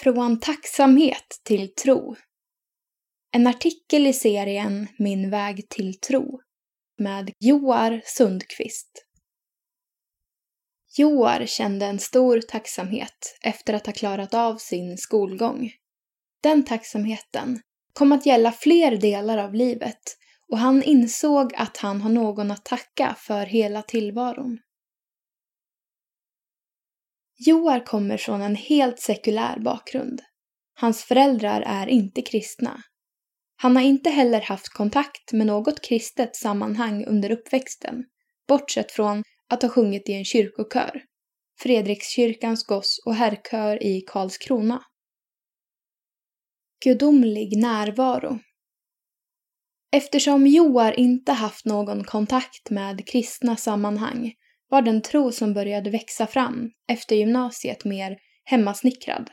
Från tacksamhet till tro. En artikel i serien Min väg till tro med Joar Sundqvist. Joar kände en stor tacksamhet efter att ha klarat av sin skolgång. Den tacksamheten kom att gälla fler delar av livet och han insåg att han har någon att tacka för hela tillvaron. Joar kommer från en helt sekulär bakgrund. Hans föräldrar är inte kristna. Han har inte heller haft kontakt med något kristet sammanhang under uppväxten, bortsett från att ha sjungit i en kyrkokör, Fredrikskyrkans goss och herrkör i Karlskrona. Gudomlig närvaro Eftersom Joar inte haft någon kontakt med kristna sammanhang var den tro som började växa fram efter gymnasiet mer hemmasnickrad.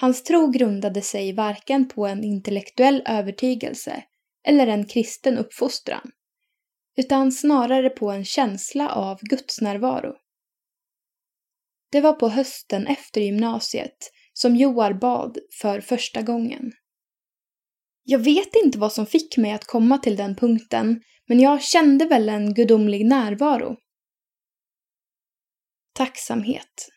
Hans tro grundade sig varken på en intellektuell övertygelse eller en kristen uppfostran, utan snarare på en känsla av Guds närvaro. Det var på hösten efter gymnasiet som Joar bad för första gången. Jag vet inte vad som fick mig att komma till den punkten, men jag kände väl en gudomlig närvaro. Tacksamhet.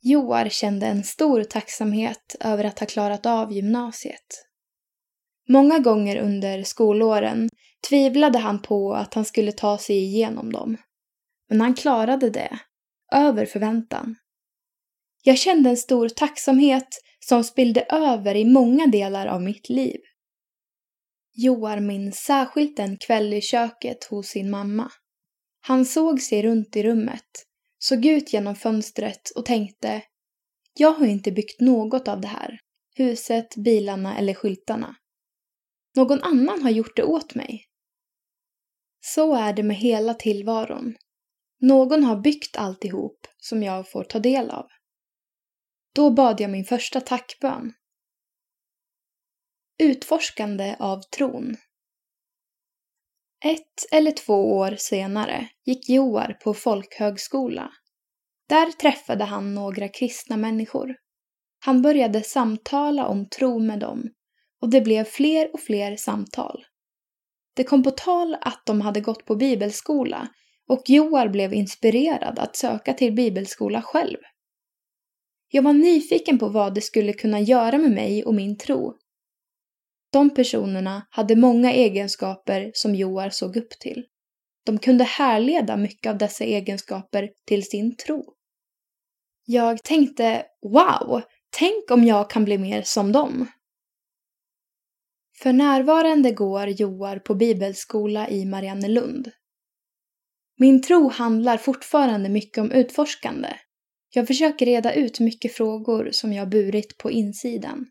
Joar kände en stor tacksamhet över att ha klarat av gymnasiet. Många gånger under skolåren tvivlade han på att han skulle ta sig igenom dem. Men han klarade det, över förväntan. Jag kände en stor tacksamhet som spillde över i många delar av mitt liv. Joar minns särskilt en kväll i köket hos sin mamma. Han såg sig runt i rummet såg ut genom fönstret och tänkte Jag har inte byggt något av det här. Huset, bilarna eller skyltarna. Någon annan har gjort det åt mig. Så är det med hela tillvaron. Någon har byggt alltihop som jag får ta del av. Då bad jag min första tackbön. Utforskande av tron ett eller två år senare gick Joar på folkhögskola. Där träffade han några kristna människor. Han började samtala om tro med dem och det blev fler och fler samtal. Det kom på tal att de hade gått på bibelskola och Joar blev inspirerad att söka till bibelskola själv. Jag var nyfiken på vad det skulle kunna göra med mig och min tro de personerna hade många egenskaper som Joar såg upp till. De kunde härleda mycket av dessa egenskaper till sin tro. Jag tänkte wow, tänk om jag kan bli mer som dem. För närvarande går Joar på bibelskola i Mariannelund. Min tro handlar fortfarande mycket om utforskande. Jag försöker reda ut mycket frågor som jag burit på insidan.